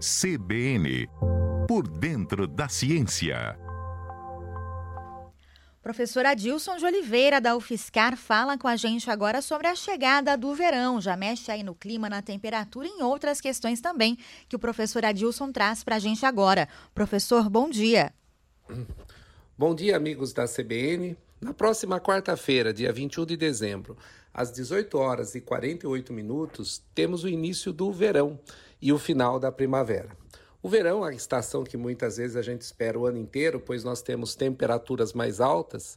CBN Por Dentro da Ciência. Professor Adilson de Oliveira, da UFSCar, fala com a gente agora sobre a chegada do verão. Já mexe aí no clima, na temperatura e em outras questões também que o professor Adilson traz para a gente agora. Professor, bom dia. Bom dia, amigos da CBN. Na próxima quarta-feira, dia 21 de dezembro, às 18 horas e 48 minutos, temos o início do verão e o final da primavera. O verão, a estação que muitas vezes a gente espera o ano inteiro, pois nós temos temperaturas mais altas,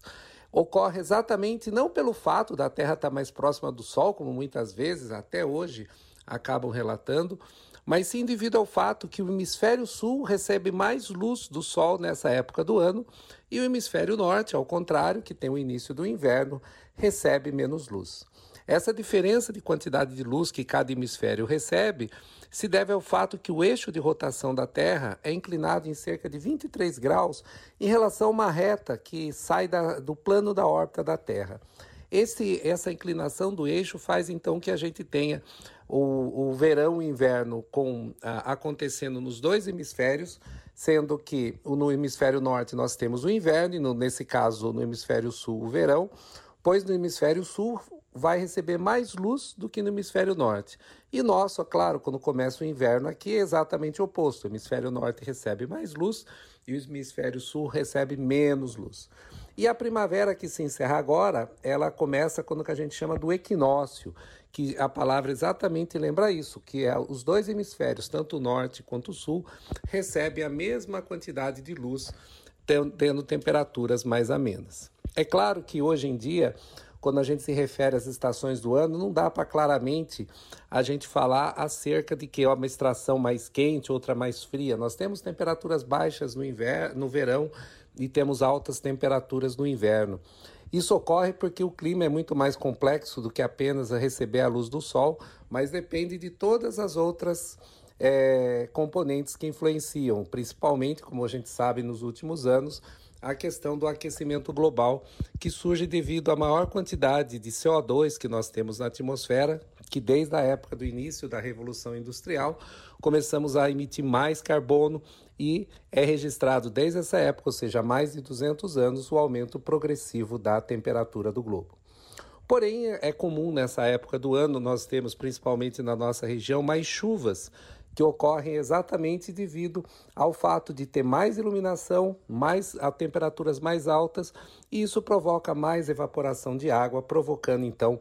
ocorre exatamente não pelo fato da Terra estar mais próxima do Sol, como muitas vezes até hoje acabam relatando, mas sim devido ao fato que o hemisfério sul recebe mais luz do Sol nessa época do ano e o hemisfério norte, ao contrário, que tem o início do inverno, recebe menos luz. Essa diferença de quantidade de luz que cada hemisfério recebe se deve ao fato que o eixo de rotação da Terra é inclinado em cerca de 23 graus em relação a uma reta que sai da, do plano da órbita da Terra. Esse, essa inclinação do eixo faz então que a gente tenha o, o verão e o inverno com, a, acontecendo nos dois hemisférios, sendo que no hemisfério norte nós temos o inverno e no, nesse caso no hemisfério sul o verão, pois no hemisfério sul vai receber mais luz do que no hemisfério norte. E nosso, claro, quando começa o inverno aqui é exatamente o oposto. O hemisfério norte recebe mais luz e o hemisfério sul recebe menos luz. E a primavera que se encerra agora, ela começa quando a gente chama do equinócio, que a palavra exatamente lembra isso, que é os dois hemisférios, tanto o norte quanto o sul, recebem a mesma quantidade de luz, tendo temperaturas mais amenas. É claro que hoje em dia quando a gente se refere às estações do ano, não dá para claramente a gente falar acerca de que é uma estação mais quente, outra mais fria. Nós temos temperaturas baixas no inverno, no verão e temos altas temperaturas no inverno. Isso ocorre porque o clima é muito mais complexo do que apenas receber a luz do sol, mas depende de todas as outras é, componentes que influenciam, principalmente, como a gente sabe, nos últimos anos, a questão do aquecimento global, que surge devido à maior quantidade de CO2 que nós temos na atmosfera, que desde a época do início da Revolução Industrial começamos a emitir mais carbono e é registrado desde essa época, ou seja, há mais de 200 anos, o aumento progressivo da temperatura do globo. Porém, é comum nessa época do ano nós temos, principalmente na nossa região, mais chuvas que ocorrem exatamente devido ao fato de ter mais iluminação, mais a temperaturas mais altas, e isso provoca mais evaporação de água, provocando então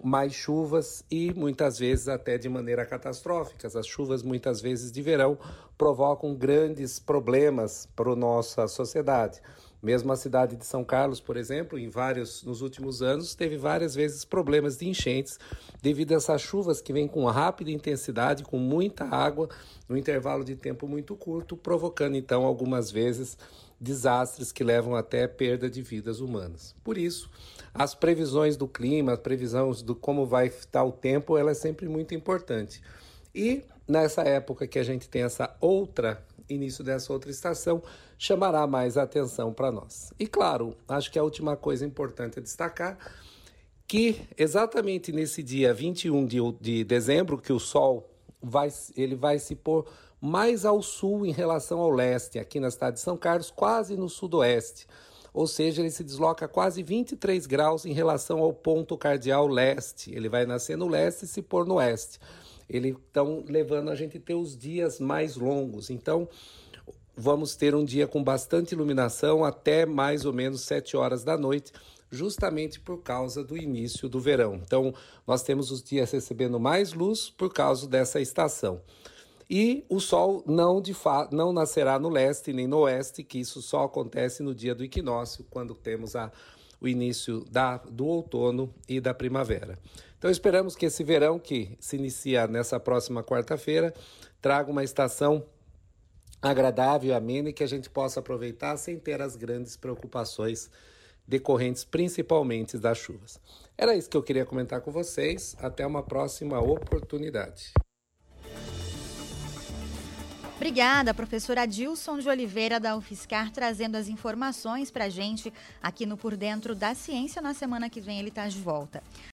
mais chuvas e muitas vezes até de maneira catastrófica. As chuvas muitas vezes de verão provocam grandes problemas para nossa sociedade. Mesmo a cidade de São Carlos, por exemplo, em vários nos últimos anos teve várias vezes problemas de enchentes devido a essas chuvas que vêm com rápida intensidade, com muita água, no intervalo de tempo muito curto, provocando então algumas vezes desastres que levam até perda de vidas humanas. Por isso, as previsões do clima, as previsões do como vai estar o tempo, ela é sempre muito importante. E nessa época que a gente tem essa outra início dessa outra estação chamará mais atenção para nós. E claro, acho que a última coisa importante a destacar que exatamente nesse dia 21 de, de dezembro que o sol vai ele vai se pôr mais ao sul em relação ao leste, aqui na cidade de São Carlos, quase no sudoeste. Ou seja, ele se desloca quase 23 graus em relação ao ponto cardial leste. Ele vai nascer no leste e se pôr no oeste ele estão levando a gente a ter os dias mais longos. Então, vamos ter um dia com bastante iluminação até mais ou menos 7 horas da noite, justamente por causa do início do verão. Então, nós temos os dias recebendo mais luz por causa dessa estação. E o sol não de não nascerá no leste nem no oeste, que isso só acontece no dia do equinócio, quando temos a o início da, do outono e da primavera. Então esperamos que esse verão, que se inicia nessa próxima quarta-feira, traga uma estação agradável, amena e que a gente possa aproveitar sem ter as grandes preocupações decorrentes principalmente das chuvas. Era isso que eu queria comentar com vocês. Até uma próxima oportunidade. Obrigada, professora Dilson de Oliveira da UFSCar, trazendo as informações para gente aqui no Por Dentro da Ciência. Na semana que vem ele está de volta.